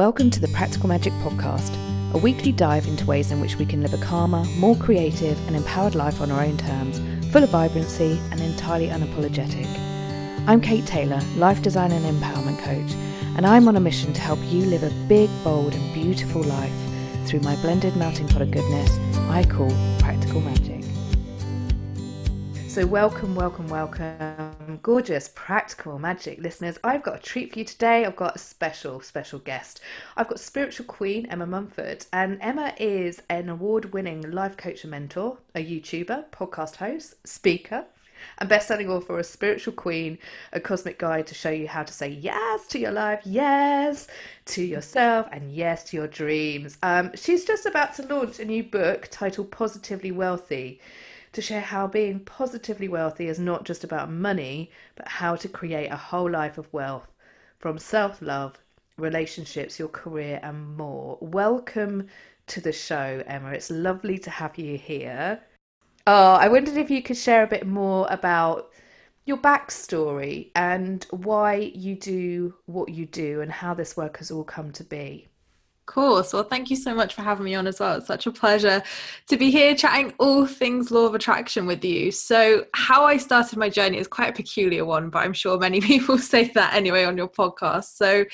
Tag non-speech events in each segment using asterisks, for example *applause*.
Welcome to the Practical Magic Podcast, a weekly dive into ways in which we can live a calmer, more creative, and empowered life on our own terms, full of vibrancy and entirely unapologetic. I'm Kate Taylor, life designer and empowerment coach, and I'm on a mission to help you live a big, bold, and beautiful life through my blended melting pot of goodness I call Practical Magic. So, welcome, welcome, welcome, gorgeous practical magic listeners. I've got a treat for you today. I've got a special, special guest. I've got spiritual queen Emma Mumford, and Emma is an award winning life coach and mentor, a YouTuber, podcast host, speaker, and best-selling author of Spiritual Queen, a cosmic guide to show you how to say yes to your life, yes to yourself, and yes to your dreams. Um, she's just about to launch a new book titled Positively Wealthy to share how being positively wealthy is not just about money, but how to create a whole life of wealth from self love, relationships, your career, and more. Welcome to the show, Emma. It's lovely to have you here. Oh, I wondered if you could share a bit more about your backstory and why you do what you do and how this work has all come to be course. Well, thank you so much for having me on as well. It's such a pleasure to be here chatting all things law of attraction with you. So, how I started my journey is quite a peculiar one, but I'm sure many *laughs* people say that anyway on your podcast. So,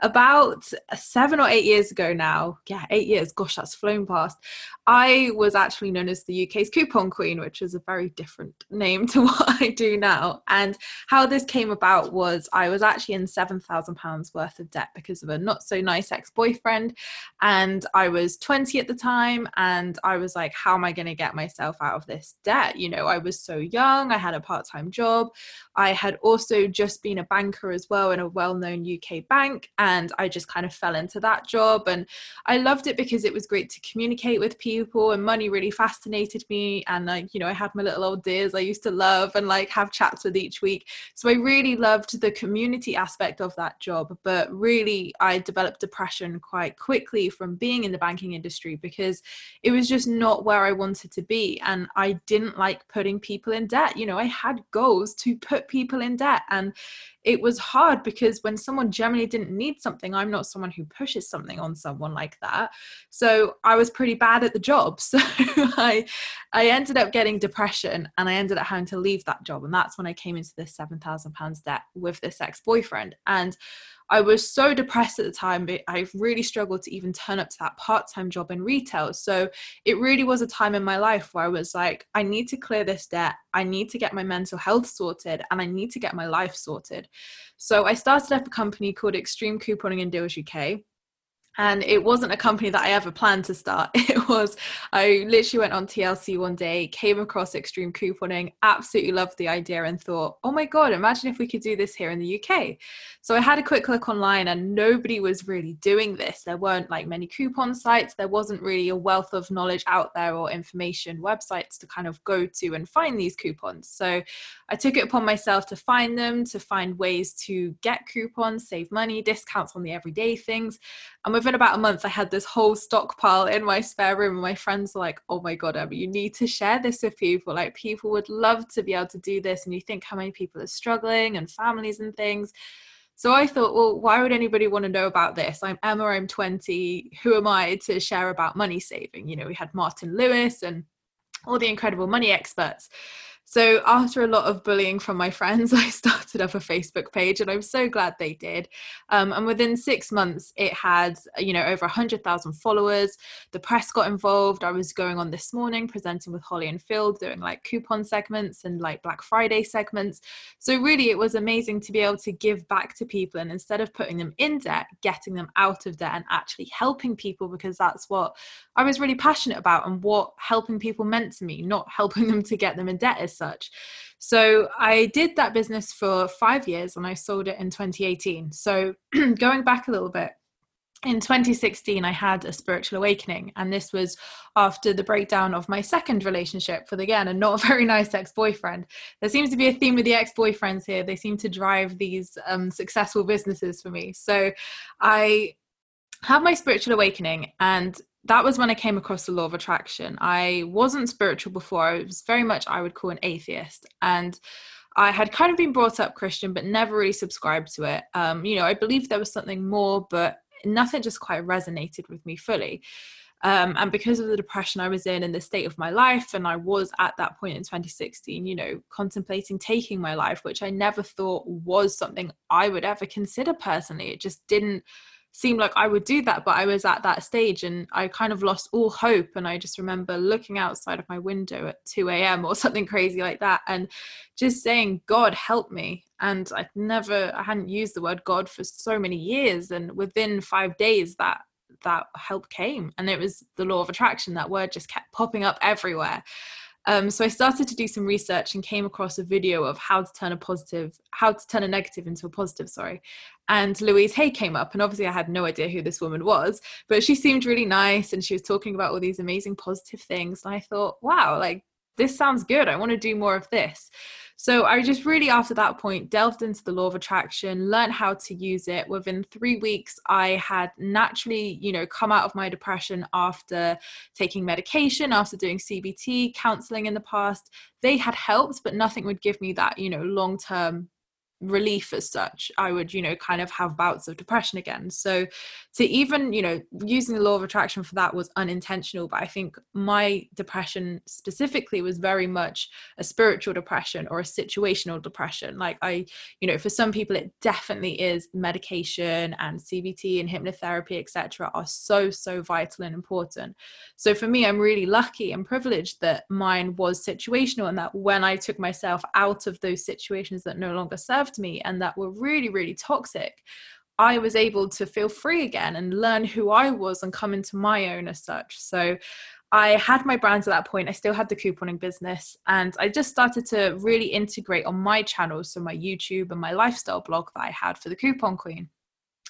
about seven or eight years ago now, yeah, eight years, gosh, that's flown past. I was actually known as the UK's coupon queen, which is a very different name to *laughs* what I do now. And how this came about was I was actually in £7,000 worth of debt because of a not so nice ex boyfriend. And I was 20 at the time. And I was like, how am I going to get myself out of this debt? You know, I was so young, I had a part time job. I had also just been a banker as well in a well known UK bank. And I just kind of fell into that job. And I loved it because it was great to communicate with people and money really fascinated me and like you know i had my little old dears i used to love and like have chats with each week so i really loved the community aspect of that job but really i developed depression quite quickly from being in the banking industry because it was just not where i wanted to be. And i didn't like putting people in debt. You know i had goals to put people in debt. And it was hard because when someone generally didn't need something, I'm not someone who pushes something on someone like that. So I was pretty bad at the job. *laughs* So I I ended up getting depression and I ended up having to leave that job. And that's when I came into this seven thousand pounds debt with this ex-boyfriend. And I was so depressed at the time, I really struggled to even turn up to that part time job in retail. So it really was a time in my life where I was like, I need to clear this debt. I need to get my mental health sorted and I need to get my life sorted. So I started up a company called Extreme Couponing and Deals UK and it wasn't a company that I ever planned to start. *laughs* It was, I literally went on TLC one day, came across extreme couponing, absolutely loved the idea, and thought, oh my God, imagine if we could do this here in the UK. So I had a quick look online, and nobody was really doing this. There weren't like many coupon sites, there wasn't really a wealth of knowledge out there or information websites to kind of go to and find these coupons. So I took it upon myself to find them, to find ways to get coupons, save money, discounts on the everyday things. And within about a month, I had this whole stockpile in my spare room. And my friends were like, oh my God, Emma, you need to share this with people. Like, people would love to be able to do this. And you think how many people are struggling and families and things. So I thought, well, why would anybody want to know about this? I'm Emma, I'm 20. Who am I to share about money saving? You know, we had Martin Lewis and all the incredible money experts. So, after a lot of bullying from my friends, *laughs* I started up a Facebook page, and I'm so glad they did. Um, and within six months, it had you know over hundred thousand followers. The press got involved. I was going on this morning presenting with Holly and Phil, doing like coupon segments and like Black Friday segments. So really, it was amazing to be able to give back to people, and instead of putting them in debt, getting them out of debt and actually helping people because that's what I was really passionate about and what helping people meant to me, not *laughs* helping them to get them in debt such. So I did that business for five years and I sold it in 2018. So *clears throat* going back a little bit, in 2016 i had a spiritual awakening and this was after the breakdown of my second relationship with again a not *laughs* very nice ex-boyfriend there seems to be a theme with the ex-boyfriends here they seem to drive these um, successful businesses for me so i had my spiritual awakening and that was when I came across the law of attraction. I wasn't spiritual before. I was very much, I would call an atheist. And I had kind of been brought up Christian, but never really subscribed to it. Um, you know, I believed there was something more, but nothing just quite resonated with me fully. Um, and because of the depression I was in and the state of my life, and I was at that point in 2016, you know, contemplating taking my life, which I never thought was something I would ever consider personally. It just didn't seem like I would do that, but I was at that stage and I kind of lost all hope. And I just remember looking outside of my window at 2 a.m. or *laughs* something crazy like that and just saying, God, help me. And I'd never, I hadn't used the word God for so many years. And within five days, that that help came and it was the law of attraction that word just kept popping up everywhere um, so I started to do some research and came across a video of how to turn a positive, how to turn a negative into a positive, sorry. And Louise Hay came up, and obviously I had no idea who this woman was, but she seemed really nice and she was talking about all these amazing positive things. And I thought, wow, like this sounds good. I want to do more of this. So I just really, after that point, delved into the law of attraction, learned how to use it. Within three weeks, I had naturally, you know, come out of my depression after taking medication, after doing CBT, counseling in the past. They had helped, but nothing would give me that, you know, long term relief as such i would you know kind of have bouts of depression again. So to even you know using the law of attraction for that was unintentional but i think my depression specifically was very much a spiritual depression or a situational depression. Like i you know for some people it definitely is medication and cbt and hypnotherapy etc are so so vital and important. So for me i'm really lucky and privileged that mine was situational and that when i took myself out of those situations that no longer serve served me and that were really, really toxic, I was able to feel free again and learn who I was and come into my own as such. So I had my brands at that point. I still had the couponing business, and I just started to really integrate on my channels, so my YouTube and my lifestyle blog that I had for the Coupon Queen.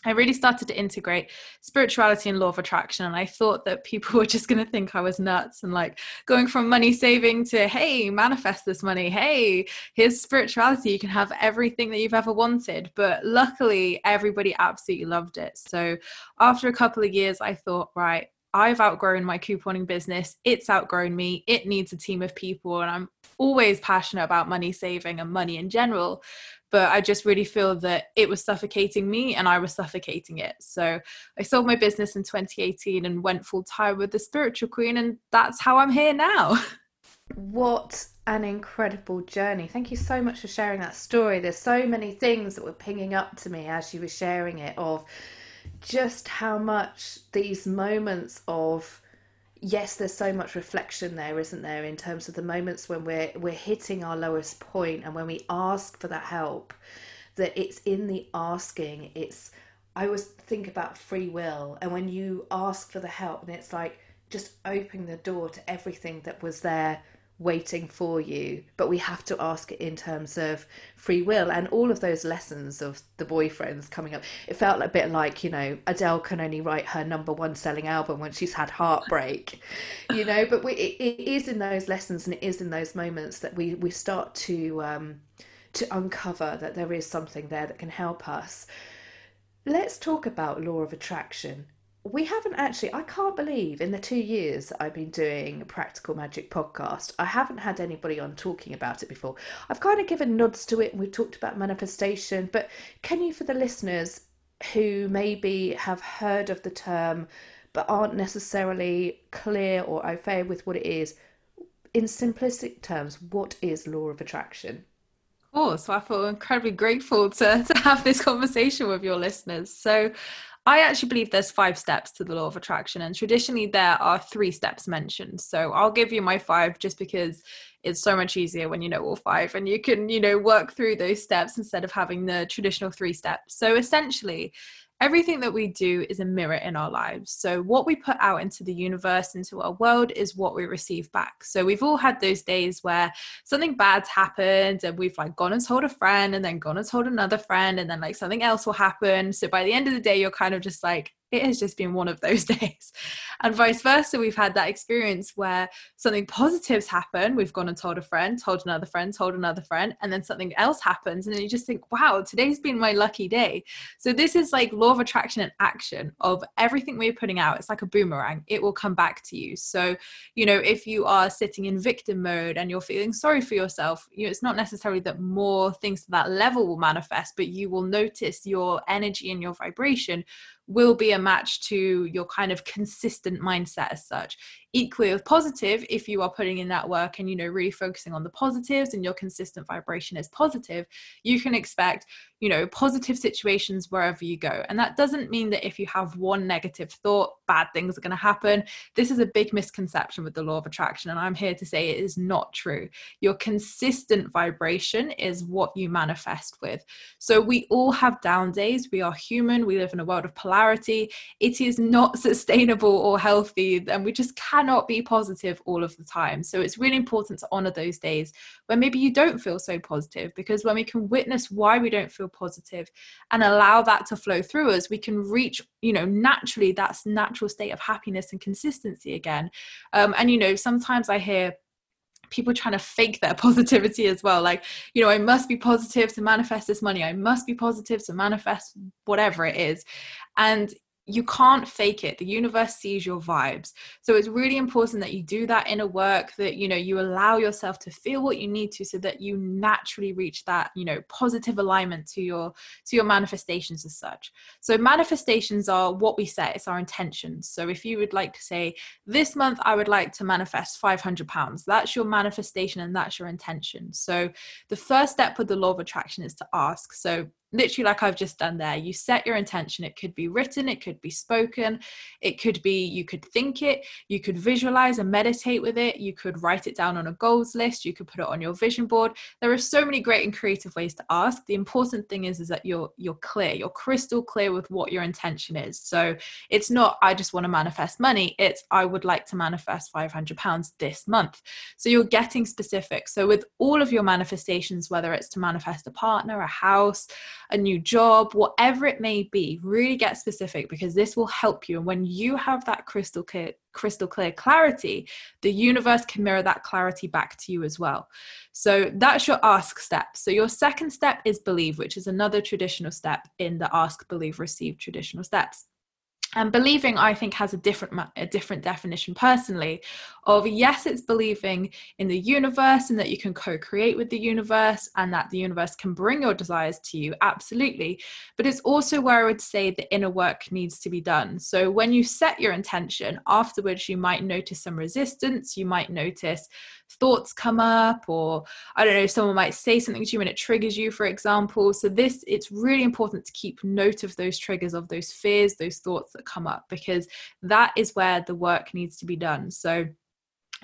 I really started to integrate spirituality and law of attraction. And I thought that people *laughs* were just going to think I was nuts and like going from money saving to, hey, manifest this money. Hey, here's spirituality. You can have everything that you've ever wanted. But luckily, everybody absolutely loved it. So after a couple of years, I thought, right, I've outgrown my couponing business. It's outgrown me. It needs a team of people. And I'm always passionate about money saving and money in general but I just really feel that it was suffocating me and I was suffocating it. So I sold my business in 2018 and went full time with the spiritual queen, and that's how I'm here now. *laughs* What an incredible journey. Thank you so much for sharing that story. There's so many things that were pinging up to me as you were sharing it of just how much these moments of yes, there's so much reflection there, isn't there, in terms of the moments when we're we're hitting our lowest point and when we ask for that help, that it's in the asking. It's I always think about free will, and when you ask for the help, and it's like just opening the door to everything that was there waiting for you but we have to ask it in terms of free will and all of those lessons of the boyfriends coming up. It felt a bit like you know adele can only write her number one selling album when she's had heartbreak *laughs* you know but we, it, it is in those lessons and it is in those moments that we we start to um to uncover that there is something there that can help us. Let's talk about law of attraction we haven't actually i can't believe in the two years i've been doing a practical magic podcast i haven't had anybody on talking about it before i've kind of given nods to it and we've talked about manifestation but can you for the listeners who maybe have heard of the term but aren't necessarily clear or au fait with what it is in simplistic terms what is law of attraction course, I feel incredibly grateful to, to have this conversation with your listeners. So, I actually believe there's five steps to the law of attraction, and traditionally there are three steps mentioned. So I'll give you my five just because it's so much easier when you know all five and you can, you know, work through those steps instead of having the traditional three steps. So essentially, everything that we do is a mirror in our lives. So, what we put out into the universe, into our world, is what we receive back. So, we've all had those days where something bad's happened and we've like gone and told a friend and then gone and told another friend, and then like something else will happen. So, by the end of the day, you're kind of just like, it has just been one of those *laughs* days. And vice versa, we've had that experience where something positive's happened. We've gone and told a friend, told another friend, told another friend, and then something else happens. And then you just think, wow, today's been my lucky day. So this is like law of attraction and action of everything we're putting out. It's like a boomerang, it will come back to you. So, you know, if you are sitting in victim mode and you're feeling sorry for yourself, you know, it's not necessarily that more things to that level will manifest, but you will notice your energy and your vibration will be a match to your kind of consistent mindset as such. Equally with positive if you are putting in that work and you know really focusing on the positives and your consistent vibration is positive you can expect you know positive situations wherever you go. And that doesn't mean that if you have one negative thought bad things are going to happen. This is a big misconception with the law of attraction and i'm here to say it is not true. Your consistent vibration is what you manifest with. So we all have down days. We are human. We live in a world of polarity it is not *laughs* sustainable or healthy and we just cannot be positive all of the time. So it's really important to honor those days where maybe you don't feel so positive because when we can witness why we don't feel positive and allow that to flow through us, we can reach, you know, naturally that's natural state of happiness and consistency again. Um, and, you know, sometimes I hear, people trying to fake their *laughs* positivity as well. Like you know i must be positive to manifest this money. I must be positive to manifest whatever it is. And you can't fake it. The universe sees your vibes. So it's really important that you do that inner work that you know you allow yourself to feel what you need to so that you naturally reach that you know positive alignment to your to your manifestations as such. So manifestations are what we set. It's our intentions. So if you would like to say this month i would like to manifest 500 pounds that's your manifestation and that's your intention. So the first step with the law of attraction is to ask. So literally like I've just done there. You set your intention. It could be written, it could be spoken, it could be you could think it, you could visualize and meditate with it, you could write it down on a goals list, you could put it on your vision board. There are so many great and creative ways to ask. The important thing is is that you're you're clear, you're crystal clear with what your intention is. So it's not I just want to manifest money, it's I would like to manifest 500 pounds this month. So you're getting specific. So with all of your manifestations whether it's to manifest a partner, a house, a new job, whatever it may be, really get specific because this will help you. And when you have that crystal clear, crystal clear clarity, the universe can mirror that clarity back to you as well. So that's your ask step. So your second step is believe, which is another traditional step in the ask, believe, receive traditional steps and believing i think has a different a different definition personally of yes it's believing in the universe and that you can co-create with the universe and that the universe can bring your desires to you absolutely. But it's also where i would say the inner work needs to be done. So when you set your intention afterwards you might notice some resistance you might notice thoughts come up or i don't know someone might say something to you and it triggers you for example so this it's really important to keep note of those triggers of those fears those thoughts that come up because that is where the work needs to be done so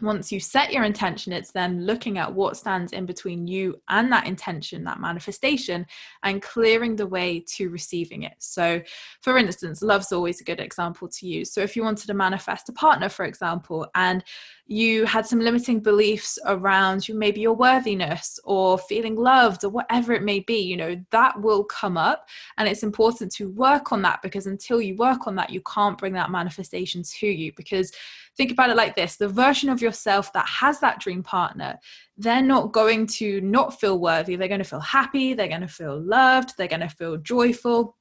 once you set your intention, it's then looking at what stands in between you and that intention, that manifestation, and clearing the way to receiving it. So, for instance, love's always a good example to use. So, if you wanted to manifest a partner, for example, and you had some limiting beliefs around you maybe your worthiness or feeling loved or whatever it may be you know that will come up. And it's important to work on that because until you work on that you can't bring that manifestation to you. Because think about it like this the version of yourself that has that dream partner they're not going to not feel worthy. They're going to feel happy. They're going to feel loved. They're going to feel joyful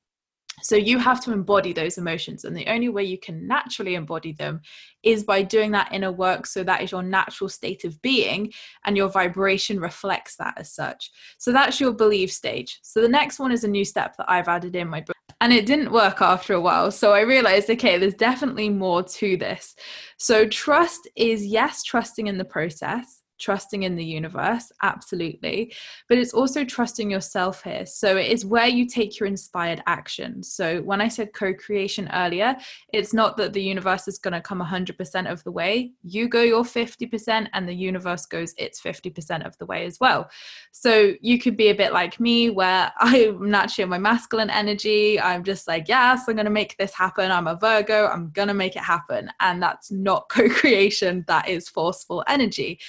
so you have to embody those emotions, and the only way you can naturally embody them is by doing that inner work. So that is your natural state of being, and your vibration reflects that as such. So that's your belief stage. So the next one is a new step that I've added in my book. And it didn't work after a while. So I realized, okay, there's definitely more to this. So trust is yes, trusting in the process trusting in the universe, absolutely. But it's also trusting yourself here. So it is where you take your inspired action. So when I said co creation earlier, it's not that the universe is going to come 100% of the way. You go your 50%, and the universe goes its 50% of the way as well. So you could be a bit like me, where *laughs* I'm naturally my masculine energy. I'm just like, yes, I'm going to make this happen. I'm a Virgo. I'm going to make it happen. And that's not *laughs* co creation, that is forceful energy.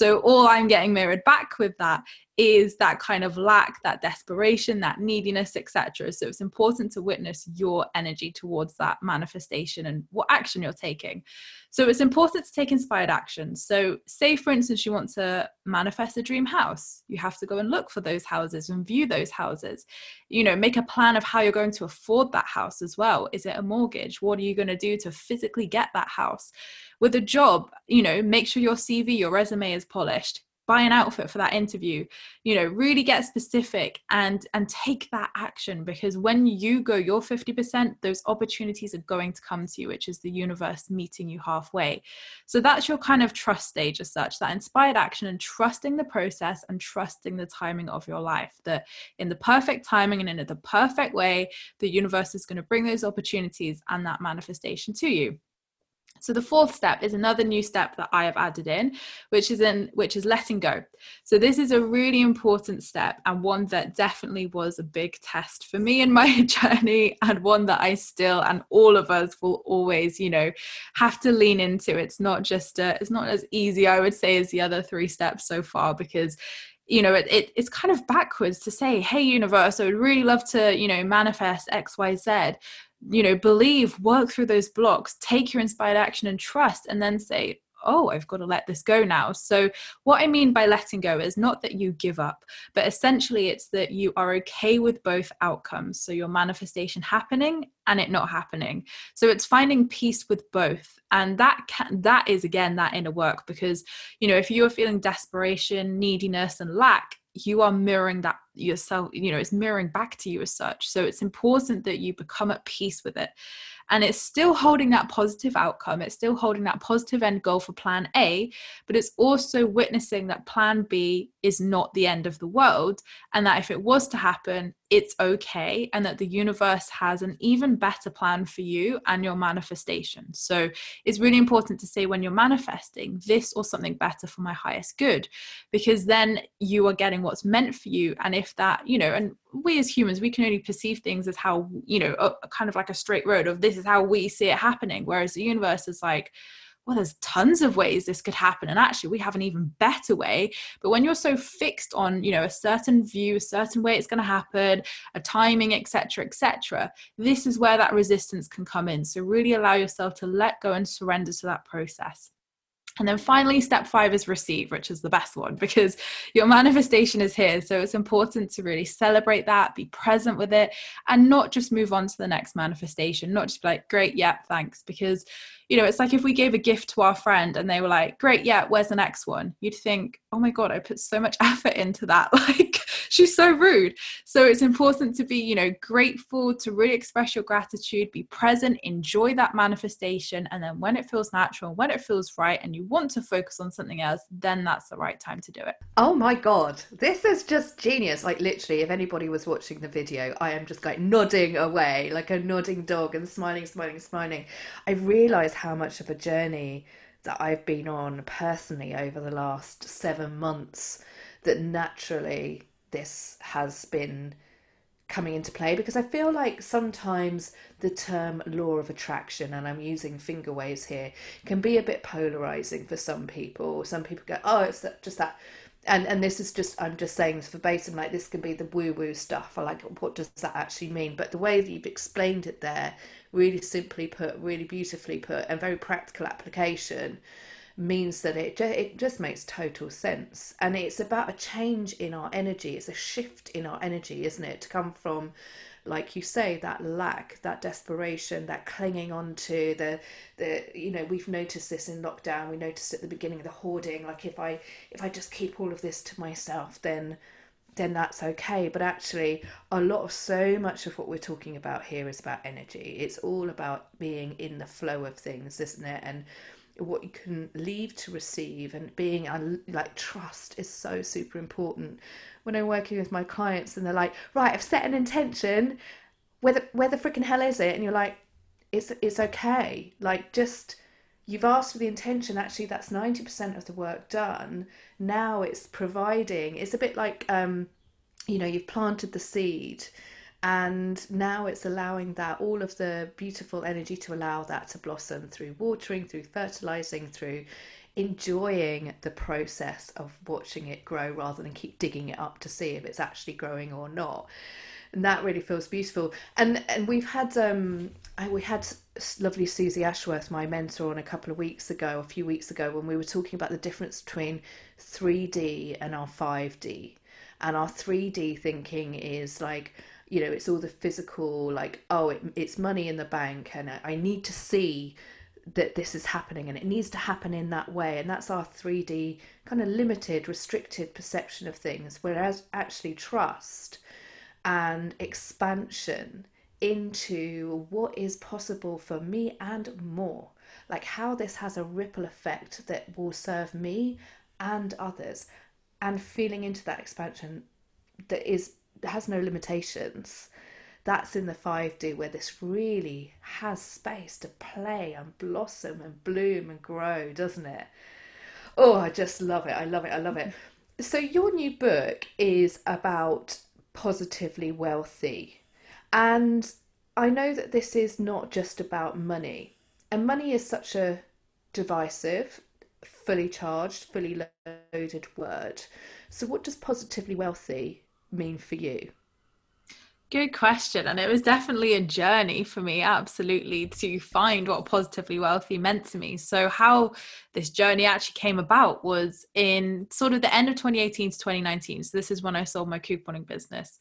All I'm getting mirrored back with that is that kind of lack, that desperation, that neediness, etc. So it's important to witness your energy towards that manifestation and what action you're taking. So it's important to take inspired action. So, say for instance, you want to manifest a dream house, you have to go and look for those houses and view those houses. You know, make a plan of how you're going to afford that house as well. Is it a mortgage? What are you going to do to physically get that house? With a job, you know, make sure your CV, your resume is polished buy an outfit for that interview you know really get specific and and take that action because when you go your 50% those opportunities are going to come to you which is the universe meeting you halfway. So that's your kind of trust stage as such that inspired action and trusting the process and trusting the timing of your life that in the perfect timing and in the perfect way the universe is going to bring those opportunities and that manifestation to you so the fourth step is another new step that I have added in, which is in which is letting go. So this is a really important step and one that definitely was a big test for me in my *laughs* journey and one that I still and all of us will always, you know, have to lean into. It's not just a, it's not as easy I would say as the other three steps so far because you know it, it, it's kind of backwards to say hey universe i would really love to you know manifest xyz you know believe work through those blocks take your inspired action and trust and then say oh, I've got to let this go now. So, what I mean by letting go is not that you give up, but essentially it's that you are okay with both outcomes. So, your manifestation happening and it not happening. So, it's finding peace with both. And that can, that is again that inner work because, you know, if you are feeling desperation, neediness, and lack, you are mirroring that yourself you know it's mirroring back to you as such. So it's important that you become at peace with it. And it's still holding that positive outcome. It's still holding that positive end goal for plan a but it's also witnessing that plan b is not the end of the world and that if it was to happen it's okay and that the universe has an even better plan for you and your manifestation. So it's really important to say when you're manifesting this or something better for my highest good because then you are getting what's meant for you. And if that you know and we as humans we can only perceive things as how you know a, a kind of like a straight road of this is how we see it happening. Whereas the universe is like well, there's tons of ways this could happen. And actually, we have an even better way. But when you're so fixed on, you know, a certain view, a certain way it's going to happen, a timing, etc., etc., this is where that resistance can come in. So really allow yourself to let go and surrender to that process. And then finally, step five is receive, which is the best one because your manifestation is here. So it's important to really celebrate that, be present with it, and not just move on to the next manifestation, not just be like, great, yeah, thanks. Because, you know, it's like if we gave a gift to our friend and they were like, great, yeah, where's the next one? You'd think, oh my God, I put so much *laughs* effort into that. *laughs* Like, she's so rude. So it's important to be, you know, grateful, to really express your gratitude, be present, enjoy that manifestation. And then when it feels natural, when it feels right, and you want to focus on something else, then that's the right time to do it. Oh my God. This is just genius. Like, literally, if anybody was watching the video, I am just like nodding away, like a nodding dog and smiling, smiling, smiling. I realize how much of a journey that I've been on personally over the last seven months that naturally this has been coming into play because I feel like sometimes the term law of attraction, and I'm using finger waves here, can be a bit polarizing for some people. Some people go, oh, it's just that. And, and this is just I'm just saying this verbatim like this can be the woo woo stuff I like what does that actually mean but the way that you've explained it there really simply put really beautifully put and very practical application means that it it just makes total sense. And it's about a change in our energy. It's a shift in our energy isn't it? To come from like you say that lack that desperation that clinging on to the the you know we've noticed this in lockdown. We noticed at the beginning of the hoarding. Like if i if i just keep all of this to myself then then that's okay. But actually a lot of so much of what we're talking about here is about energy. It's all about being in the flow of things isn't it? And what you can leave to receive and being like trust is so super important. When i'm working with my clients and they're like right i've set an intention. Where the, where the freaking hell is it? And you're like it's it's okay. Like just you've asked for the intention. Actually that's 90% of the work done. Now it's providing. It's a bit like um you know you've planted the seed and now it's allowing that all of the beautiful energy to allow that to blossom through watering through fertilizing through enjoying the process of watching it grow rather than keep digging it up to see if it's actually growing or not. And that really feels beautiful. And and we've had um we had lovely Susie Ashworth my mentor on a couple of weeks ago a few weeks ago when we were talking about the difference between 3D and our 5D and our 3D thinking is like you know it's all the physical like oh it, it's money in the bank and I, I need to see that this is happening and it needs to happen in that way. And that's our 3d kind of limited restricted perception of things whereas actually trust and expansion into what is possible for me and more. Like how this has a ripple effect that will serve me and others and feeling into that expansion that is has no limitations that's in the 5D where this really has space to play and blossom and bloom and grow, doesn't it? Oh, I just love it. I love it. I love it. *laughs* So, your new book is about positively wealthy. And I know that this is not just about money. And money is such a divisive, fully charged, fully loaded word. So, what does positively wealthy mean for you? Good question. And it was definitely a journey for me, absolutely, to find what positively wealthy meant to me. So, how this journey actually came about was in sort of the end of 2018 to 2019. So, this is when I sold my couponing business.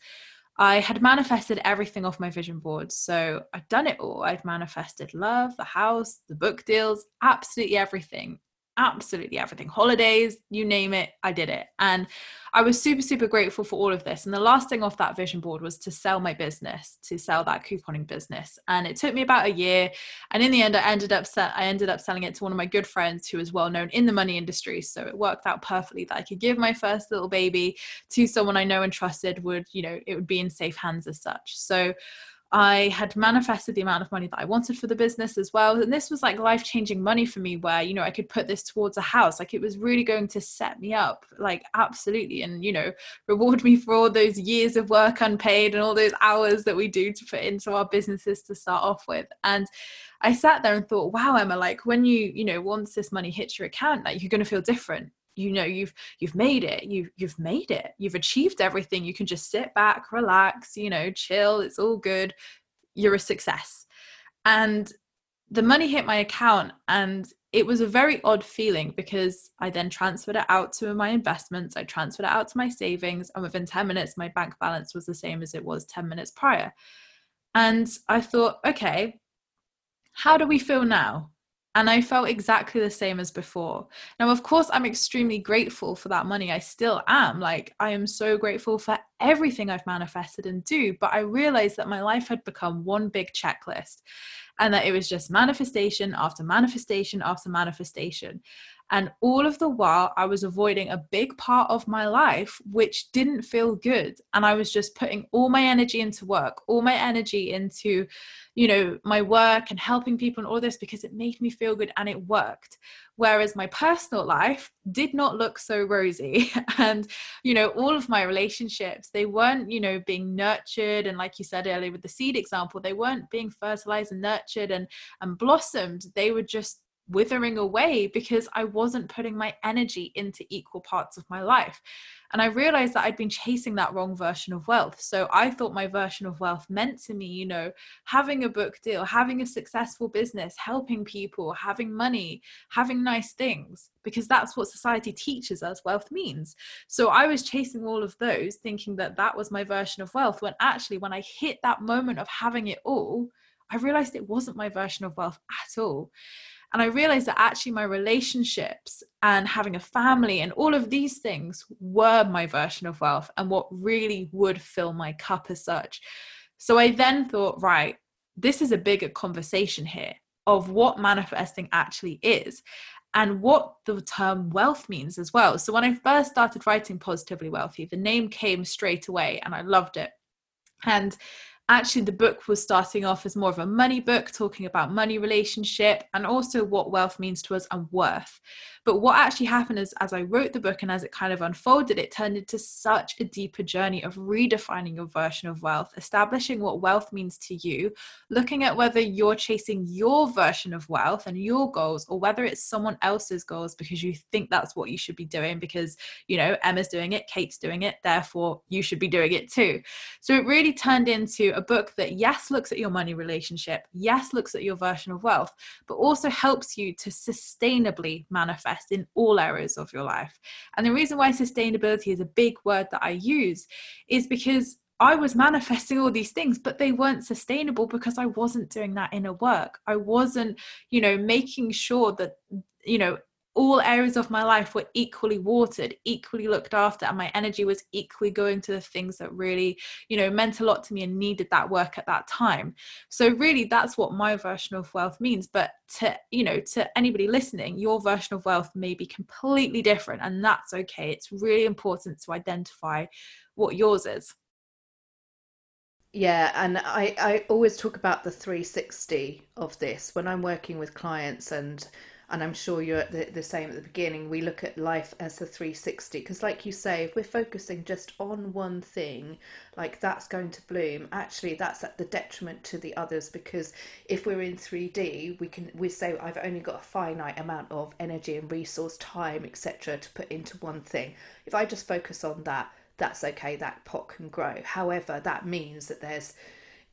I had manifested everything off my vision board. So, I'd done it all. I'd manifested love, the house, the book deals, absolutely everything absolutely everything. Holidays you name it i did it. And i was super super grateful for all of this. And the last thing off that vision board was to sell my business to sell that couponing business. And it took me about a year. And in the end i ended up i ended up selling it to one of my good friends who is well known in the money industry. So it worked out perfectly that i could give my first little baby to someone i know and trusted would you know it would be in safe hands as such. So I had manifested the amount of money that I wanted for the business as well. And this was like life changing money for me, where, you know, I could put this towards a house. Like it was really going to set me up, like absolutely. And, you know, reward me for all those years of work unpaid and all those hours that we do to put into our businesses to start off with. And I sat there and thought, wow, Emma, like when you, you know, once this money hits your account, like you're going to feel different you know you've you've made it you you've made it you've achieved everything you can just sit back relax you know chill it's all good you're a success and the money hit my account and it was a very odd feeling because I then transferred it out to my investments. I transferred it out to my savings, and within 10 minutes, my bank balance was the same as it was 10 minutes prior. And I thought, okay, how do we feel now? And I felt exactly the same as before. Now, of course, I'm extremely grateful for that money. I still am. Like, I am so grateful for everything I've manifested and do. But I realized that my life had become one big checklist and that it was just manifestation after manifestation after manifestation. And all of the while, I was avoiding a big part of my life, which didn't feel good. And I was just putting all my energy into work, all my energy into, you know, my work and helping people and all this because it made me feel good and it worked. Whereas my personal life did not look so rosy. *laughs* and, you know, all of my relationships, they weren't, you know, being nurtured. And like you said earlier with the seed example, they weren't being fertilized and nurtured and, and blossomed. They were just withering away because I wasn't putting my energy into equal parts of my life. And I realized that I'd been chasing that wrong version of wealth. So I thought my version of wealth meant to me, you know, having a book deal, having a successful business, helping people, having money, having nice things, because that's what society teaches us wealth means. So I was chasing all of those, thinking that that was my version of wealth, when actually, when I hit that moment of having it all, I realized it wasn't my version of wealth at all. And I realized that actually my relationships and having a family and all of these things were my version of wealth and what really would fill my cup as such. So I then thought, right, this is a bigger conversation here of what manifesting actually is and what the term wealth means as well. So when I first started writing Positively Wealthy, the name came straight away and I loved it. And actually the book was starting off as more of a money book talking about money relationship and also what wealth means to us and worth. But what actually happened is as i wrote the book and as it kind of unfolded it turned into such a deeper journey of redefining your version of wealth establishing what wealth means to you looking at whether you're chasing your version of wealth and your goals or whether it's someone else's goals because you think that's what you should be doing because you know emma's doing it kate's doing it therefore you should be doing it too. So it really turned into a book that, yes, looks at your money relationship, yes, looks at your version of wealth, but also helps you to sustainably manifest in all areas of your life. And the reason why sustainability is a big word that I use is because I was manifesting all these things, but they weren't sustainable because I wasn't doing that inner work. I wasn't, you know, making sure that, you know, all areas of my life were equally watered, equally looked after, and my energy was equally going to the things that really, you know, meant a lot to me and needed that work at that time. So, really, that's what my version of wealth means. But to, you know, to anybody listening, your version of wealth may be completely different, and that's okay. It's really important to identify what yours is. Yeah, and I, I always talk about the 360 of this when I'm working with clients and and I'm sure you're the, the same at the beginning. We look at life as a 360 because, like you say, if we're focusing just on one thing, like that's going to bloom, actually, that's at the detriment to the others because if we're in 3D, we can we say I've only got a finite amount of energy and resource, time, etc., to put into one thing. If I just focus on that, that's okay. That pot can grow. However, that means that there's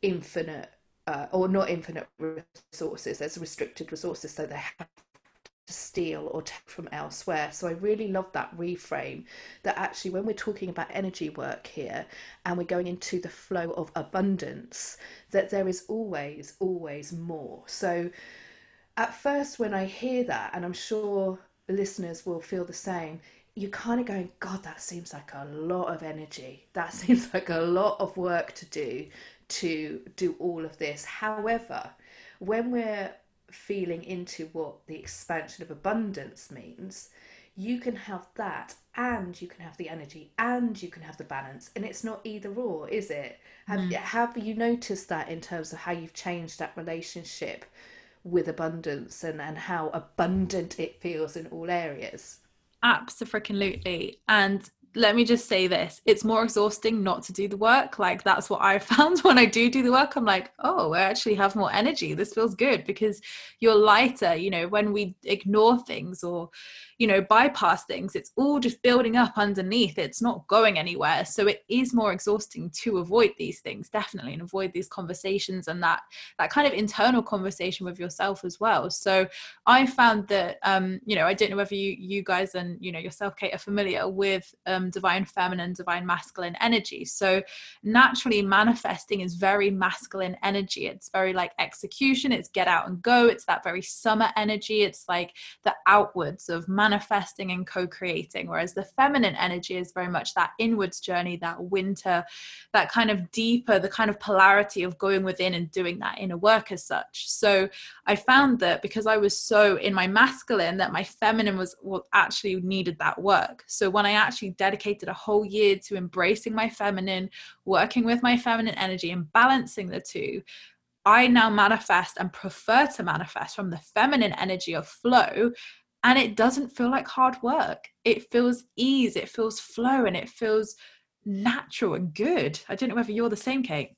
infinite uh, or not infinite resources. There's restricted resources, so they have to steal or take from elsewhere. So I really love that reframe that actually, when we're talking about energy work here and we're going into the flow of abundance, that there is always, always more. So at first, when I hear that, and I'm sure listeners will feel the same, you're kind of going, God, that seems like a lot of energy. That *laughs* seems like a lot of work to do to do all of this. However, when we're feeling into what the expansion of abundance means, you can have that and you can have the energy and you can have the balance and it's not either or is it? Have, mm. have you noticed that in terms of how you've changed that relationship with abundance and, and how abundant it feels in all areas? Absolutely. And let me just say this it's more exhausting not to do the work like that's what i *laughs* found when i do do the work i'm like oh i actually have more energy this feels good because you're lighter you know when we ignore things or you know bypass things it's all just building up underneath it's not going anywhere. So it is more exhausting to avoid these things definitely and avoid these conversations and that that kind of internal conversation with yourself as well. So i found that um you know i don't know whether you you guys and you know yourself kate are familiar with um Um, divine feminine divine masculine energy. So naturally manifesting is very masculine energy. It's very like execution it's get out and go it's that very summer energy it's like the outwards of manifesting and co-creating whereas the feminine energy is very much that inwards journey that winter that kind of deeper the kind of polarity of going within and doing that inner work as such. So i found that because i was so in my masculine that my feminine was what actually needed that work. So when i actually dedicated a whole year to embracing my feminine working with my feminine energy and balancing the two I now manifest and prefer to manifest from the feminine energy of flow and it doesn't feel like hard work. It feels ease it feels flow and it feels natural and good. I don't know whether you're the same kate.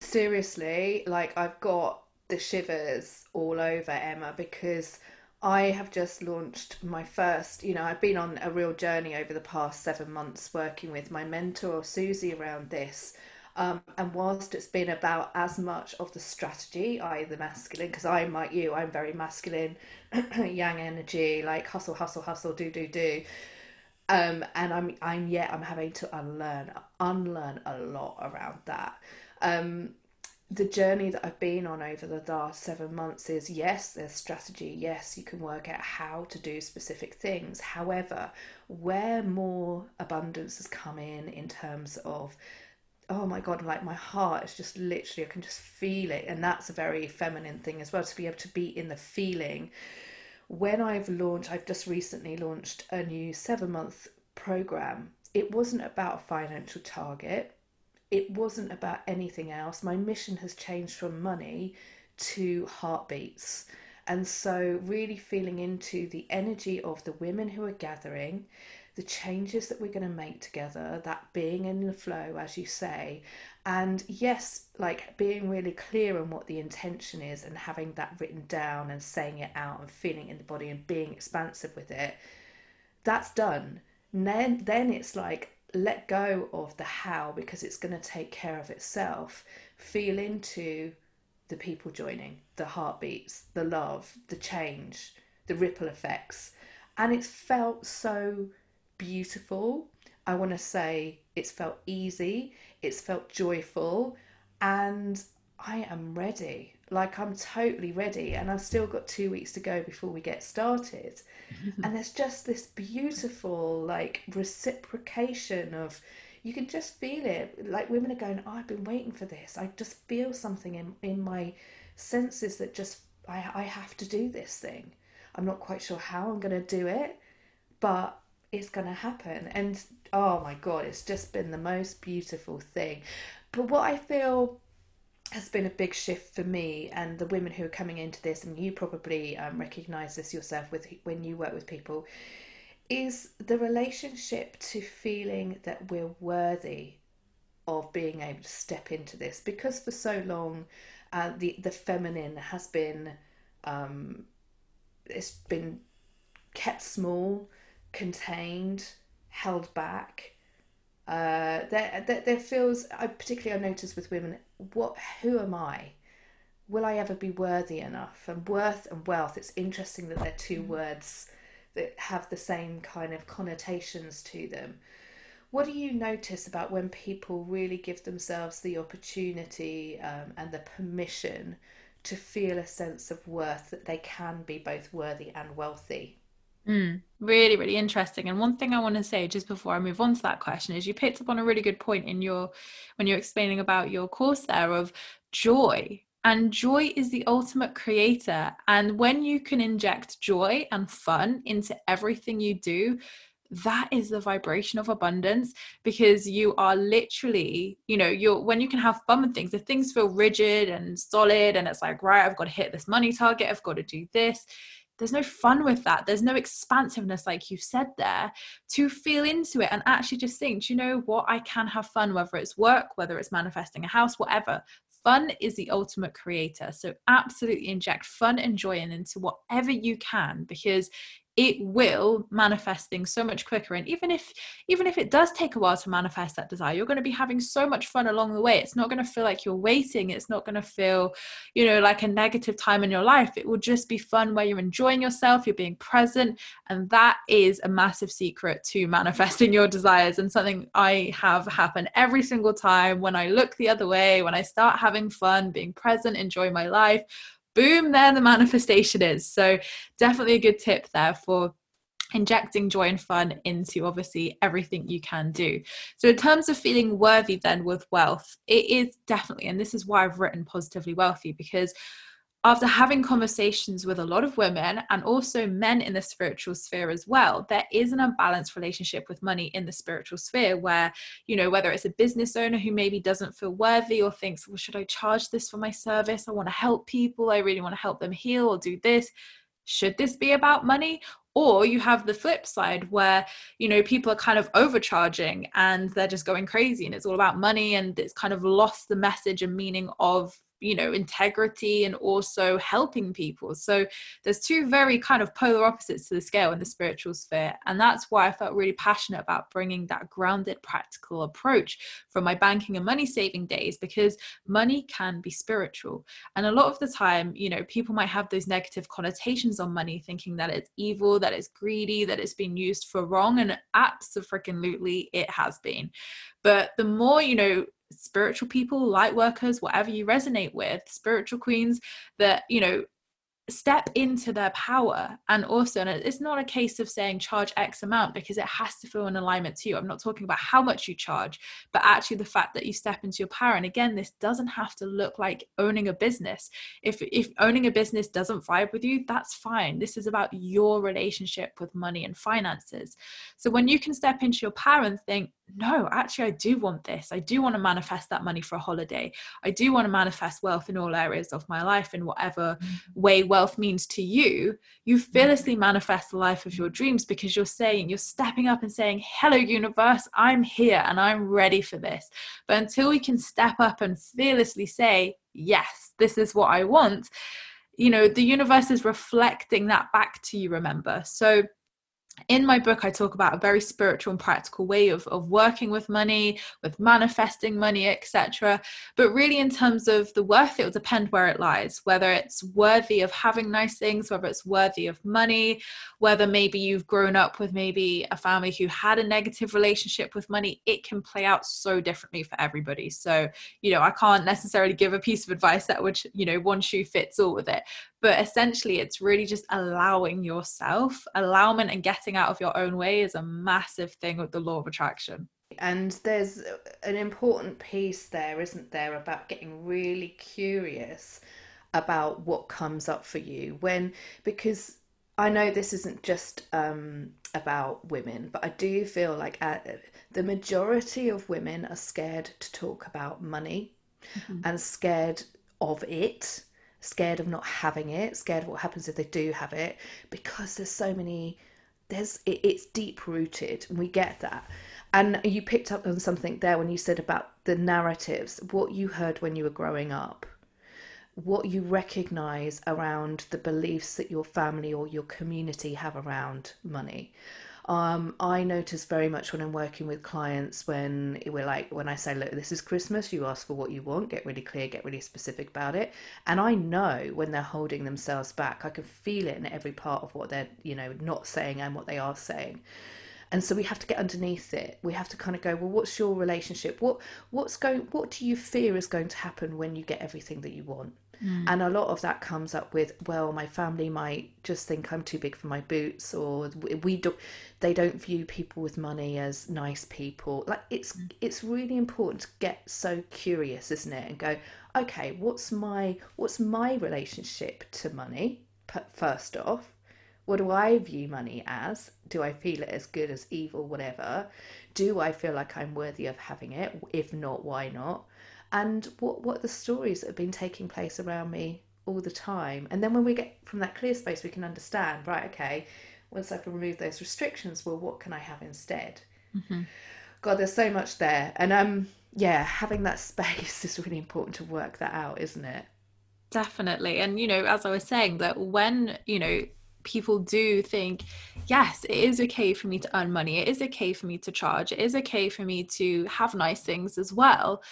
Seriously like i've got the shivers all over emma because i have just launched my first you know i've been on a real journey over the past seven months working with my mentor susie around this um, and whilst it's been about as much of the strategy, i.e., the masculine, because I'm like you, I'm very masculine, *clears throat* yang energy, like hustle, hustle, hustle, do, do, do. Um, and I'm, I'm yet, I'm having to unlearn, unlearn a lot around that. Um, the journey that I've been on over the last seven months is yes, there's strategy. Yes, you can work out how to do specific things. However, where more abundance has come in, in terms of oh my god like my heart is just literally i can just feel it and that's a very feminine thing as well to be able to be in the feeling when i've launched i've just recently launched a new seven month program it wasn't about a financial target it wasn't about anything else my mission has changed from money to heartbeats and so really feeling into the energy of the women who are gathering the changes that we're going to make together, that being in the flow, as you say, and yes, like being really clear on what the intention is and having that written down and saying it out and feeling in the body and being expansive with it, that's done. And then, then it's like let go of the how because it's going to take care of itself. Feel into the people joining, the heartbeats, the love, the change, the ripple effects. And it's felt so beautiful. I want to say it's felt easy. it's felt joyful, and I am ready. Like I'm totally ready, and I've still got two weeks to go before we get started. *laughs* and there's just this beautiful, like, reciprocation of you can just feel it. Like women are going, oh, I've been waiting for this. I just feel something in, in my senses that just, I, I have to do this thing. I'm not quite sure how I'm going to do it, but it's going to happen. And oh my God, it's just been the most beautiful thing. But what I feel has been a big shift for me and the women who are coming into this, and you probably um, recognize this yourself with when you work with people, is the relationship to feeling that we're worthy of being able to step into this. Because for so long uh, the the feminine has been um, it's been kept small contained held back uh, there, there, there feels I particularly I notice with women what who am I will I ever be worthy enough and worth and wealth it's interesting that they're two mm. words that have the same kind of connotations to them. What do you notice about when people really give themselves the opportunity um, and the permission to feel a sense of worth that they can be both worthy and wealthy? Mm, really, really interesting. And one thing I want to say just before I move on to that question is you picked up on a really good point in your when you're explaining about your course there of joy and joy is the ultimate creator. And when you can inject joy and fun into everything you do, that is the vibration of abundance because you are literally, you know, you're when you can have fun with things, if things feel rigid and solid, and it's like, right, I've got to hit this money target, I've got to do this. There's no fun with that. There's no expansiveness, like you said there, to feel into it and actually just think, you know what? I can have fun, whether it's work, whether it's manifesting a house, whatever fun is the ultimate creator. So absolutely inject fun and joy in into whatever you can because it will manifest things so much quicker. And even if even if it does take a while to manifest that desire you're going to be having so much fun along the way. It's not going to feel like you're waiting. It's not going to feel you know like a negative time in your life. It will just be fun where you're enjoying yourself you're being present and that is a massive secret to *laughs* manifesting your desires. And something i have happen every single time when i look the other way when i start having fun being present enjoy my life boom, there the manifestation is. So, definitely a good tip there for injecting joy and fun into obviously everything you can do. So, in terms of feeling worthy, then with wealth, it is definitely, and this is why I've written Positively Wealthy, because after having conversations with a lot of women and also men in the spiritual sphere as well, there is an unbalanced relationship with money in the spiritual sphere where, you know, whether it's a business owner who maybe doesn't feel worthy or thinks, well, should I charge this for my service? I want to help people. I really want to help them heal or do this. Should this be about money? Or you have the flip side where, you know, people are kind of overcharging and they're just going crazy and it's all about money and it's kind of lost the message and meaning of you know integrity and also helping people. So there's two very kind of polar opposites to the scale in the spiritual sphere and that's why i felt really passionate about bringing that grounded practical approach from my banking and money saving days because money can be spiritual. And a lot of the time you know people might have those negative connotations on money thinking that it's evil that it's greedy that it's been used for wrong and absolutely it has been. But the more you know spiritual people, light workers, whatever you resonate with, spiritual queens that, you know, step into their power. And also and it's not a case of saying charge x amount because it has to feel in alignment to you. I'm not talking about how much you charge but actually the fact that you step into your power. And again this doesn't have to look like owning a business. If if owning a business doesn't vibe with you that's fine. This is about your relationship with money and finances. So when you can step into your power and think no, actually, I do want this. I do want to manifest that money for a holiday. I do want to manifest wealth in all areas of my life in whatever mm-hmm. way wealth means to you. You fearlessly manifest the life of your dreams because you're saying, you're stepping up and saying, Hello, universe, I'm here and I'm ready for this. But until we can step up and fearlessly say, Yes, this is what I want, you know, the universe is reflecting that back to you, remember. So, in my book i talk about a very spiritual and practical way of, of working with money with manifesting money etc but really in terms of the worth it will depend where it lies whether it's worthy of having nice things whether it's worthy of money whether maybe you've grown up with maybe a family who had a negative relationship with money. It can play out so differently for everybody. So you know i can't necessarily give a piece of advice that would you know one shoe fits all with it. But essentially it's really just allowing yourself allowment and getting out of your own way is a massive thing with the law of attraction and there's an important piece there isn't there about getting really curious about what comes up for you when because i know this isn't just um, about women but i do feel like uh, the majority of women are scared to talk about money mm-hmm. and scared of it scared of not having it, scared of what happens if they do have it, because there's so many. There's it, it's deep rooted, and we get that. And you picked up on something there when you said about the narratives, what you heard when you were growing up, what you recognize around the beliefs that your family or your community have around money. Um, I notice very much when I'm working with clients when we're like, when I say, look, this is Christmas, you ask for what you want, get really clear, get really specific about it. And I know when they're holding themselves back, I can feel it in every part of what they're, you know, not saying and what they are saying. And so we have to get underneath it. We have to kind of go, well, what's your relationship? What what's going what do you fear is going to happen when you get everything that you want? Mm. And a lot of that comes up with, well, my family might just think I'm too big for my boots, or we don't, they don't view people with money as nice people. Like it's mm. it's really important to get so curious, isn't it? And go, okay, what's my what's my relationship to money? First off, what do I view money as? Do I feel it as good as evil, whatever? Do I feel like I'm worthy of having it? If not, why not? And what what the stories that have been taking place around me all the time. And then when we get from that clear space we can understand right okay once i've removed those restrictions well what can i have instead? Mm-hmm. god there's so much there. And um yeah having that *laughs* space is really important to work that out isn't it? Definitely. And you know as i was saying that when you know people do think yes it is okay for me to earn money. It is okay for me to charge. It is okay for me to have nice things as well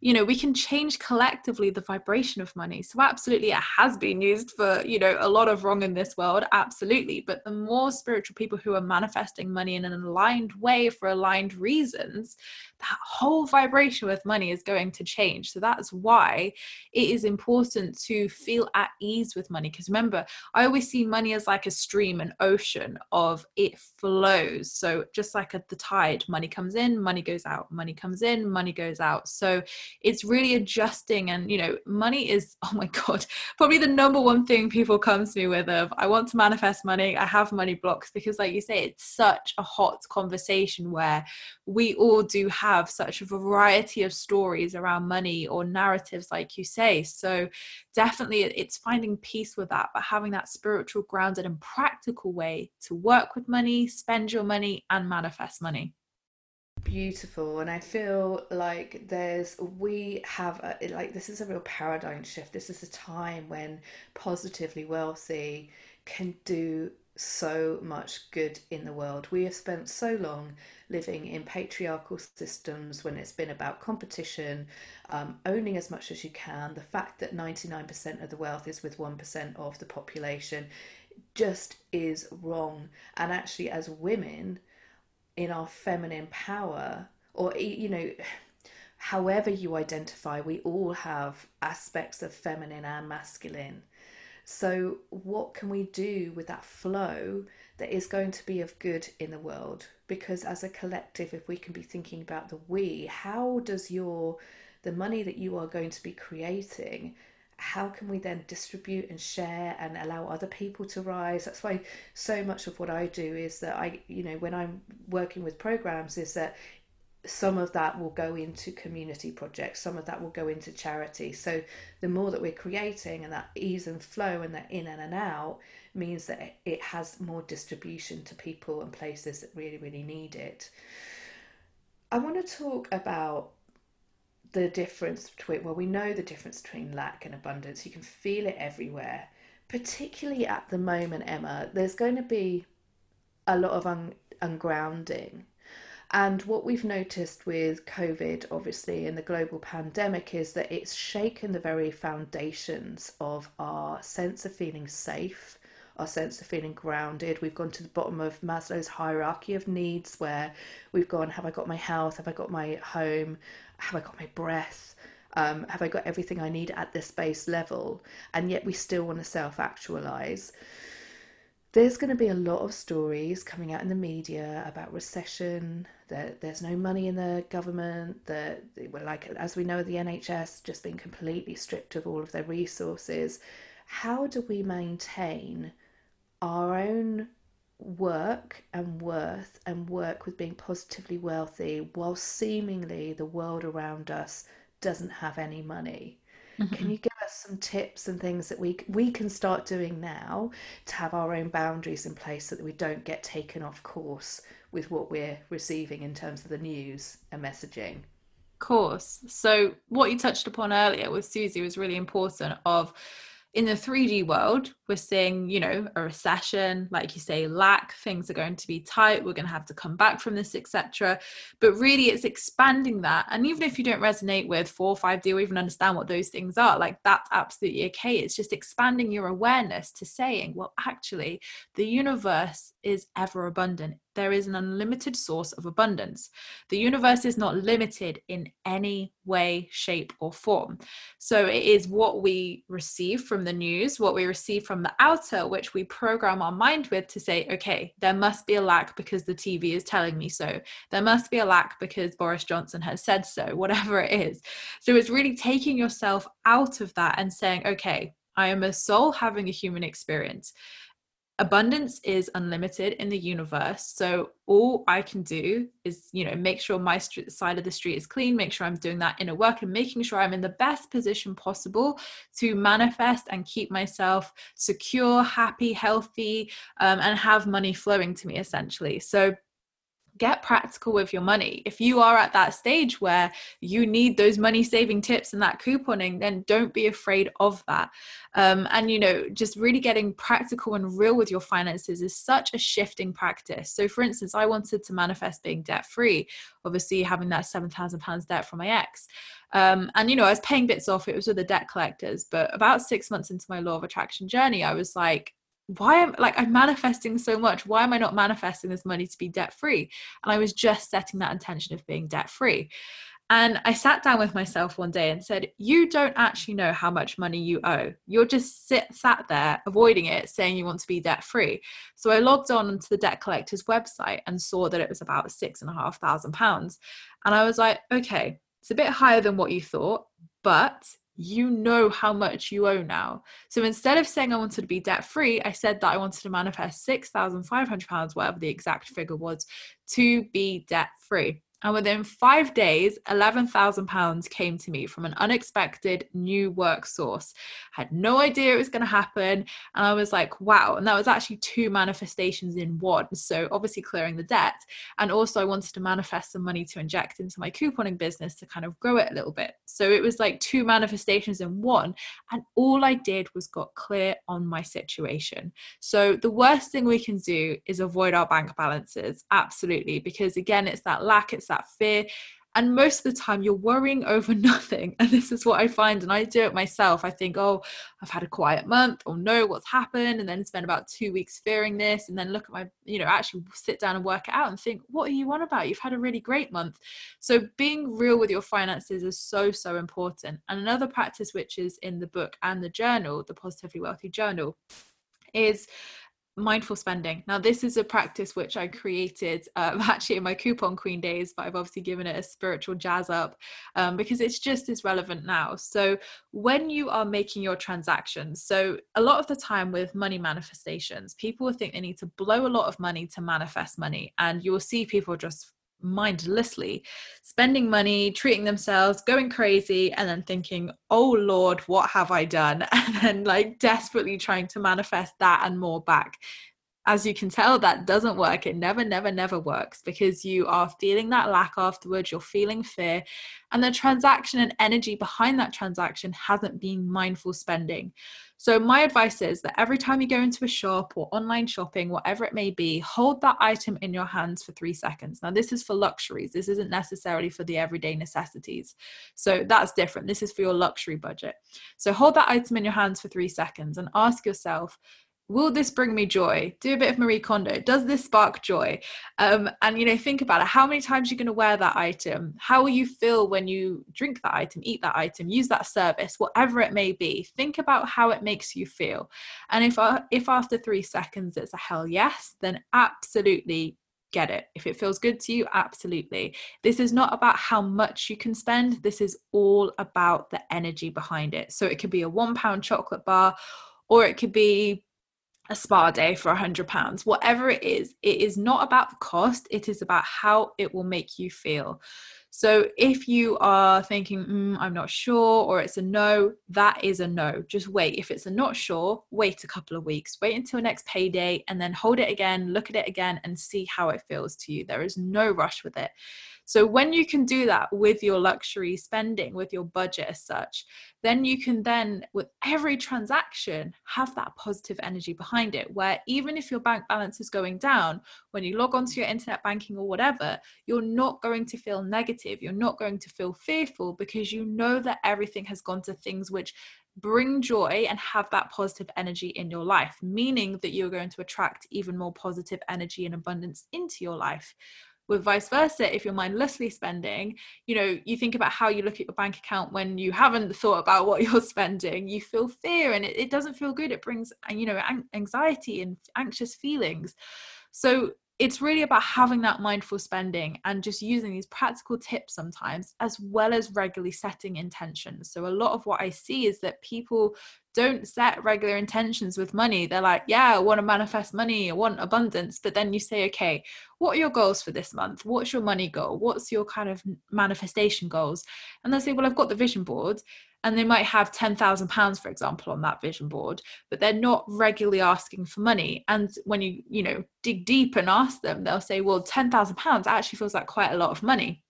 you know we can change collectively the vibration of money. So absolutely it has been used for you know a lot of wrong in this world absolutely. But the more spiritual people who are manifesting money in an aligned way for aligned reasons that whole vibration with money is going to change. So that's why it is important to feel at ease with money. Because remember i always see money as like a stream an ocean of it flows. So just like at the tide money comes in money goes out money comes in money goes out. So it's really adjusting and you know money is *laughs* oh my god probably the number one thing people come to me with of i want to manifest money i have money blocks because like you say it's such a hot conversation where we all do have such a variety of stories around money or narratives like you say. So definitely it's finding peace with that but having that spiritual grounded and practical way to work with money spend your money and manifest money beautiful and i feel like there's we have a, like this is a real paradigm shift. This is a time when positively wealthy can do so much good in the world. We have spent so long living in patriarchal systems when it's been about competition um, owning as much as you can. The fact that 99% of the wealth is with 1% of the population just is wrong. And actually as women in our feminine power or you know however you identify we all have aspects of feminine and masculine. So what can we do with that flow that is going to be of good in the world? Because as a collective if we can be thinking about the we how does your the money that you are going to be creating how can we then distribute and share and allow other people to rise? That's why so much of what i do is that i you know when i'm working with programs is that some of that will go into community projects some of that will go into charity. So the more that we're creating and that ease and flow and that in and, out means that it has more distribution to people and places that really really need it. I want to talk about the difference between, well, we know the difference between lack and abundance. You can feel it everywhere, particularly at the moment, Emma. There's going to be a lot of un- ungrounding. And what we've noticed with COVID, obviously, in the global pandemic, is that it's shaken the very foundations of our sense of feeling safe, our sense of feeling grounded. We've gone to the bottom of Maslow's hierarchy of needs, where we've gone, Have I got my health? Have I got my home? Have I got my breath? Um, have I got everything I need at this base level? And yet we still want to self actualize there's going to be a lot of stories coming out in the media about recession that there's no money in the government that like as we know the nhs just being completely stripped of all of their resources how do we maintain our own work and worth and work with being positively wealthy while seemingly the world around us doesn't have any money Mm-hmm. Can you give us some tips and things that we we can start doing now to have our own boundaries in place so that we don't get taken off course with what we're receiving in terms of the news and messaging? Course. So what you touched upon earlier with Susie was really important of in the 3D world, we're seeing, you know, a recession, like you say, lack, things are going to be tight, we're going to have to come back from this, etc. But really, it's expanding that. And even if you don't resonate with 4 or 5D or even understand what those things are, like that's absolutely okay. It's just expanding your awareness to saying, well, actually, the universe is ever abundant there is an unlimited source of abundance. The universe is not limited in any way, shape, or form. So it is what we receive from the news, what we receive from the outer, which we program our mind with to say, okay, there must be a lack because the TV is telling me so. There must be a lack because Boris Johnson has said so, *laughs* whatever it is. So it's really taking yourself out of that and saying, okay, I am a soul having a human experience abundance is unlimited in the universe so all i can do is you know make sure my side of the street is clean make sure i'm doing that inner work and making sure i'm in the best position possible to manifest and keep myself secure happy healthy um, and have money flowing to me essentially. So get practical with your money. If you are at that stage where you need those money saving tips and that couponing, then don't be afraid of that. Um, and, you know, just really getting practical and real with your finances is such a shifting practice. So, for instance, I wanted to manifest being debt free, obviously having that £7,000 debt from my ex. Um, and, you know, I was paying bits off, it was with the debt collectors. But about six months into my law of attraction journey, I was like, why am I like I'm manifesting so much? Why am I not manifesting this money to be debt free? And I was just setting that intention of being debt free. And I sat down with myself one day and said, You don't actually know how much money you owe. You're just sit, sat there avoiding it, saying you want to be debt free. So I logged on to the debt collector's website and saw that it was about six and a half thousand pounds. And I was like, Okay, it's a bit higher than what you thought, but you know how much you owe now. So instead of saying I wanted to be debt free, I said that I wanted to manifest £6,500, whatever the exact figure was, to be debt free. And within five days, £11,000 came to me from an unexpected new work source. I had no idea it was going to happen. And I was like, wow. And that was actually two manifestations in one. So, obviously, clearing the debt. And also, I wanted to manifest some money to inject into my couponing business to kind of grow it a little bit. So, it was like two manifestations in one. And all I did was got clear on my situation. So, the worst thing we can do is avoid our bank balances. Absolutely. Because again, it's that lack, it's that fear. And most of the time you're worrying *laughs* over nothing. And this is what i find and i do it myself. I think oh i've had a quiet month or no what's happened? And then spend about two weeks fearing this and then look at my you know actually sit down and work it out and think what are you on about? You've had a really great month. So being real with your finances is so so important. And another practice which is in the book and the journal the positively wealthy journal is mindful spending. Now, this is a practice which I created um, *laughs* actually in my coupon queen days, but I've obviously given it a spiritual jazz up um, because it's just as relevant now. So, when you are making your transactions, so a lot of the time with money manifestations, people think they need to blow a lot of money to manifest money, and you will see people just mindlessly spending money treating themselves going crazy and then thinking oh lord what have i done? *laughs* And then like desperately trying to manifest that and more back as you can tell, that doesn't work. It never, never, never works because you are feeling that lack afterwards, you're feeling fear, and the transaction and energy behind that transaction hasn't been mindful spending. So, my advice is that every time you go into a shop or online shopping, whatever it may be, hold that item in your hands for three seconds. Now, this is for luxuries, this isn't necessarily for the everyday necessities. So, that's different. This is for your luxury budget. So, hold that item in your hands for three seconds and ask yourself, will this bring me joy? Do a bit of marie kondo. Does this spark joy? Um, and you know think about it. How many times you're going to wear that item? How will you feel when you drink that item eat that item use that service whatever it may be? Think about how it makes you feel. And if uh, if after three seconds it's a hell yes then absolutely get it. If it feels good to you absolutely. This is not about how much you can spend. This is all about the energy behind it. So it could be a one pound chocolate bar or it could be a spa day for a hundred pounds. Whatever it is it is not about the cost it is about how it will make you feel so if you are thinking mm, i'm not sure or it's a no that is a no just wait if it's a not sure wait a couple of weeks wait until next payday and then hold it again look at it again and see how it feels to you there is no rush with it so when you can do that with your luxury spending, with your budget as such, then you can then, with every transaction, have that positive energy behind it. Where even if your bank balance is going down, when you log onto your internet banking or whatever, you're not going to feel negative. You're not going to feel fearful because you know that everything has gone to things which bring joy and have that positive energy in your life, meaning that you're going to attract even more positive energy and abundance into your life. With vice versa if you're mindlessly spending you know you think about how you look at your bank account when you haven't thought about what *laughs* you're spending you feel fear and it, it doesn't feel good. It brings you know anxiety and anxious feelings. So it's really about having that mindful spending and just using these practical tips sometimes as well as regularly setting intentions so a lot of what i see is that people don't set regular intentions with money. They're like, yeah, I want to manifest money, I want abundance. But then you say, okay, what are your goals for this month? What's your money goal? What's your kind of manifestation goals? And they say, well, I've got the vision board. And they might have £10,000, for example, on that vision board, but they're not regularly asking for money. And when you, you know, dig deep and ask them, they'll say, well, £10,000 actually feels like quite a lot of money.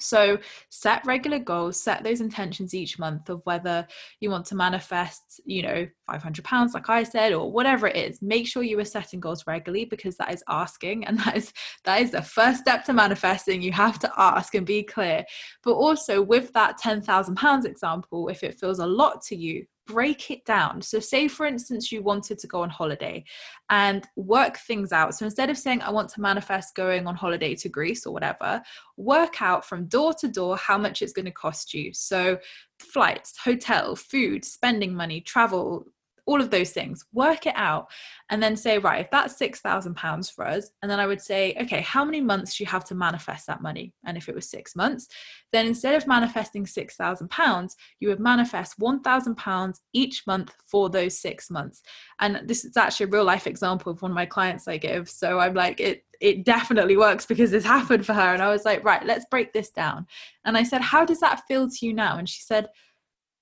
So set regular goals, set those intentions each month of whether you want to manifest, you know, 500 pounds, like I said, or whatever it is. Make sure you are setting goals regularly because that is asking, and *laughs* that is that is the first step to manifesting. You have to ask and be clear. But also with that 10,000 pounds example, if it feels a lot to you, break it down. So, say for instance, you wanted to go on holiday and work things out. So, instead of saying, I want to manifest going on holiday to Greece or whatever, work out from door to door how much it's going to cost you. So, flights, hotel, food, spending money, travel, all of those things work it out and then say right if that's six thousand pounds for us and then i would say okay how many months do you have to manifest that money? And if it was six months then instead of manifesting six thousand pounds you would manifest one thousand pounds each month for those six months. And this is actually a real life example of one of my clients i give. So i'm like it it definitely works because this *laughs* happened for her. And i was like right let's break this down. And i said how does that feel to you now? And she said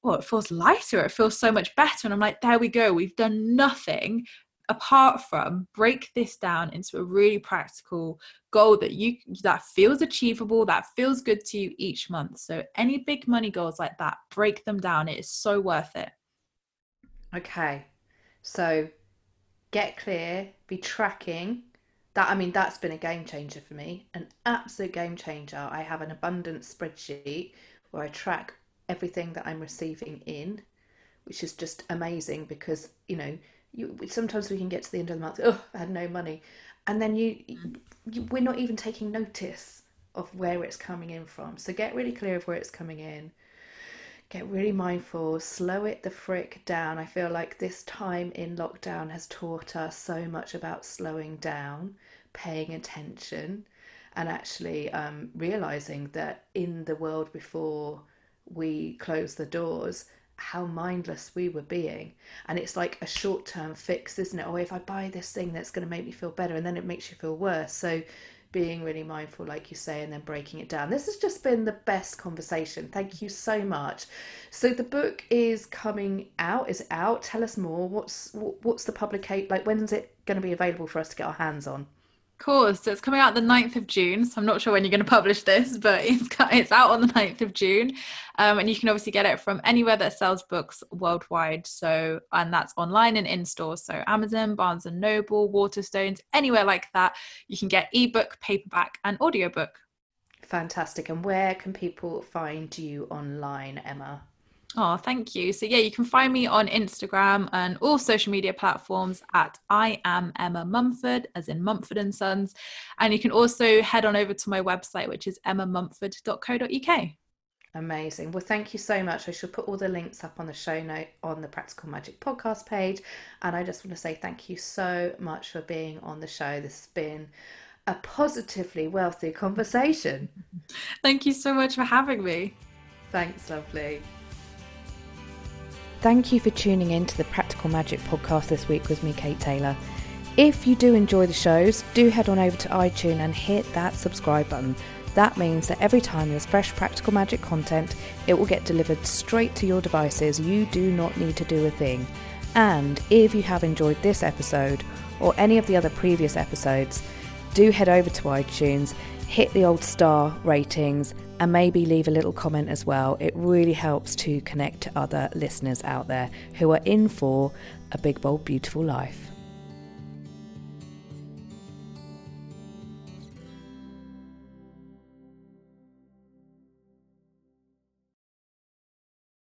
well, it feels lighter. It feels so much better. And I'm like, there we go. We've done nothing apart from break this down into a really practical goal that you that feels achievable that feels good to you each month so any big money goals like that break them down it is so worth it okay so get clear be tracking that i mean that's been a game changer for me an absolute game changer i have an abundance spreadsheet where i track everything that I'm receiving in, which is just amazing because you know you sometimes we can get to the end of the month, oh, I had no money, and then you, you we're not even taking notice of where it's coming in from. So get really clear of where it's coming in. Get really mindful, slow it the frick down. I feel like this time in lockdown has taught us so much about slowing down, paying attention, and actually um, realizing that in the world before we closed the doors, how mindless we were being. And it's like a short term fix, isn't it? Oh, if I buy this thing that's going to make me feel better, and then it makes you feel worse. So being really mindful, like you say, and then breaking it down. This has just been the best conversation. Thank you so much. So the book is coming out. Is out? Tell us more. What's what's the publication? Like when's it going to be available for us to get our hands on? Course. So it's coming out the 9th of June. So I'm not sure when you're going to publish this, *laughs* but it's it's out on the 9th of June. Um, and you can obviously get it from anywhere that sells books worldwide. So, and that's online and in store. So Amazon, Barnes and Noble, Waterstones, anywhere like that. You can get ebook, paperback, and audiobook. Fantastic. And where can people find you online, Emma? Oh, thank you. So, yeah, you can find me on Instagram and all social media platforms at I am Emma Mumford, as in Mumford and Sons. And you can also head on over to my website, which is emmamumford.co.uk. Amazing. Well, thank you so much. I shall put all the links up on the show note on the Practical Magic podcast page. And I just want to say thank you so much for being on the show. This has been a positively wealthy conversation. *laughs* Thank you so much for having me. Thanks, lovely. Thank you for tuning in to the Practical Magic podcast this week with me, Kate Taylor. If you do enjoy the shows, do head on over to iTunes and hit that subscribe button. That means that every time there's fresh Practical Magic content, it will get delivered straight to your devices. You do not need to do a thing. And if you have enjoyed this episode or any of the other previous episodes, do head over to iTunes, hit the old star ratings, and maybe leave a little comment as well. It really helps to connect to other listeners out there who are in for a big, bold, beautiful life.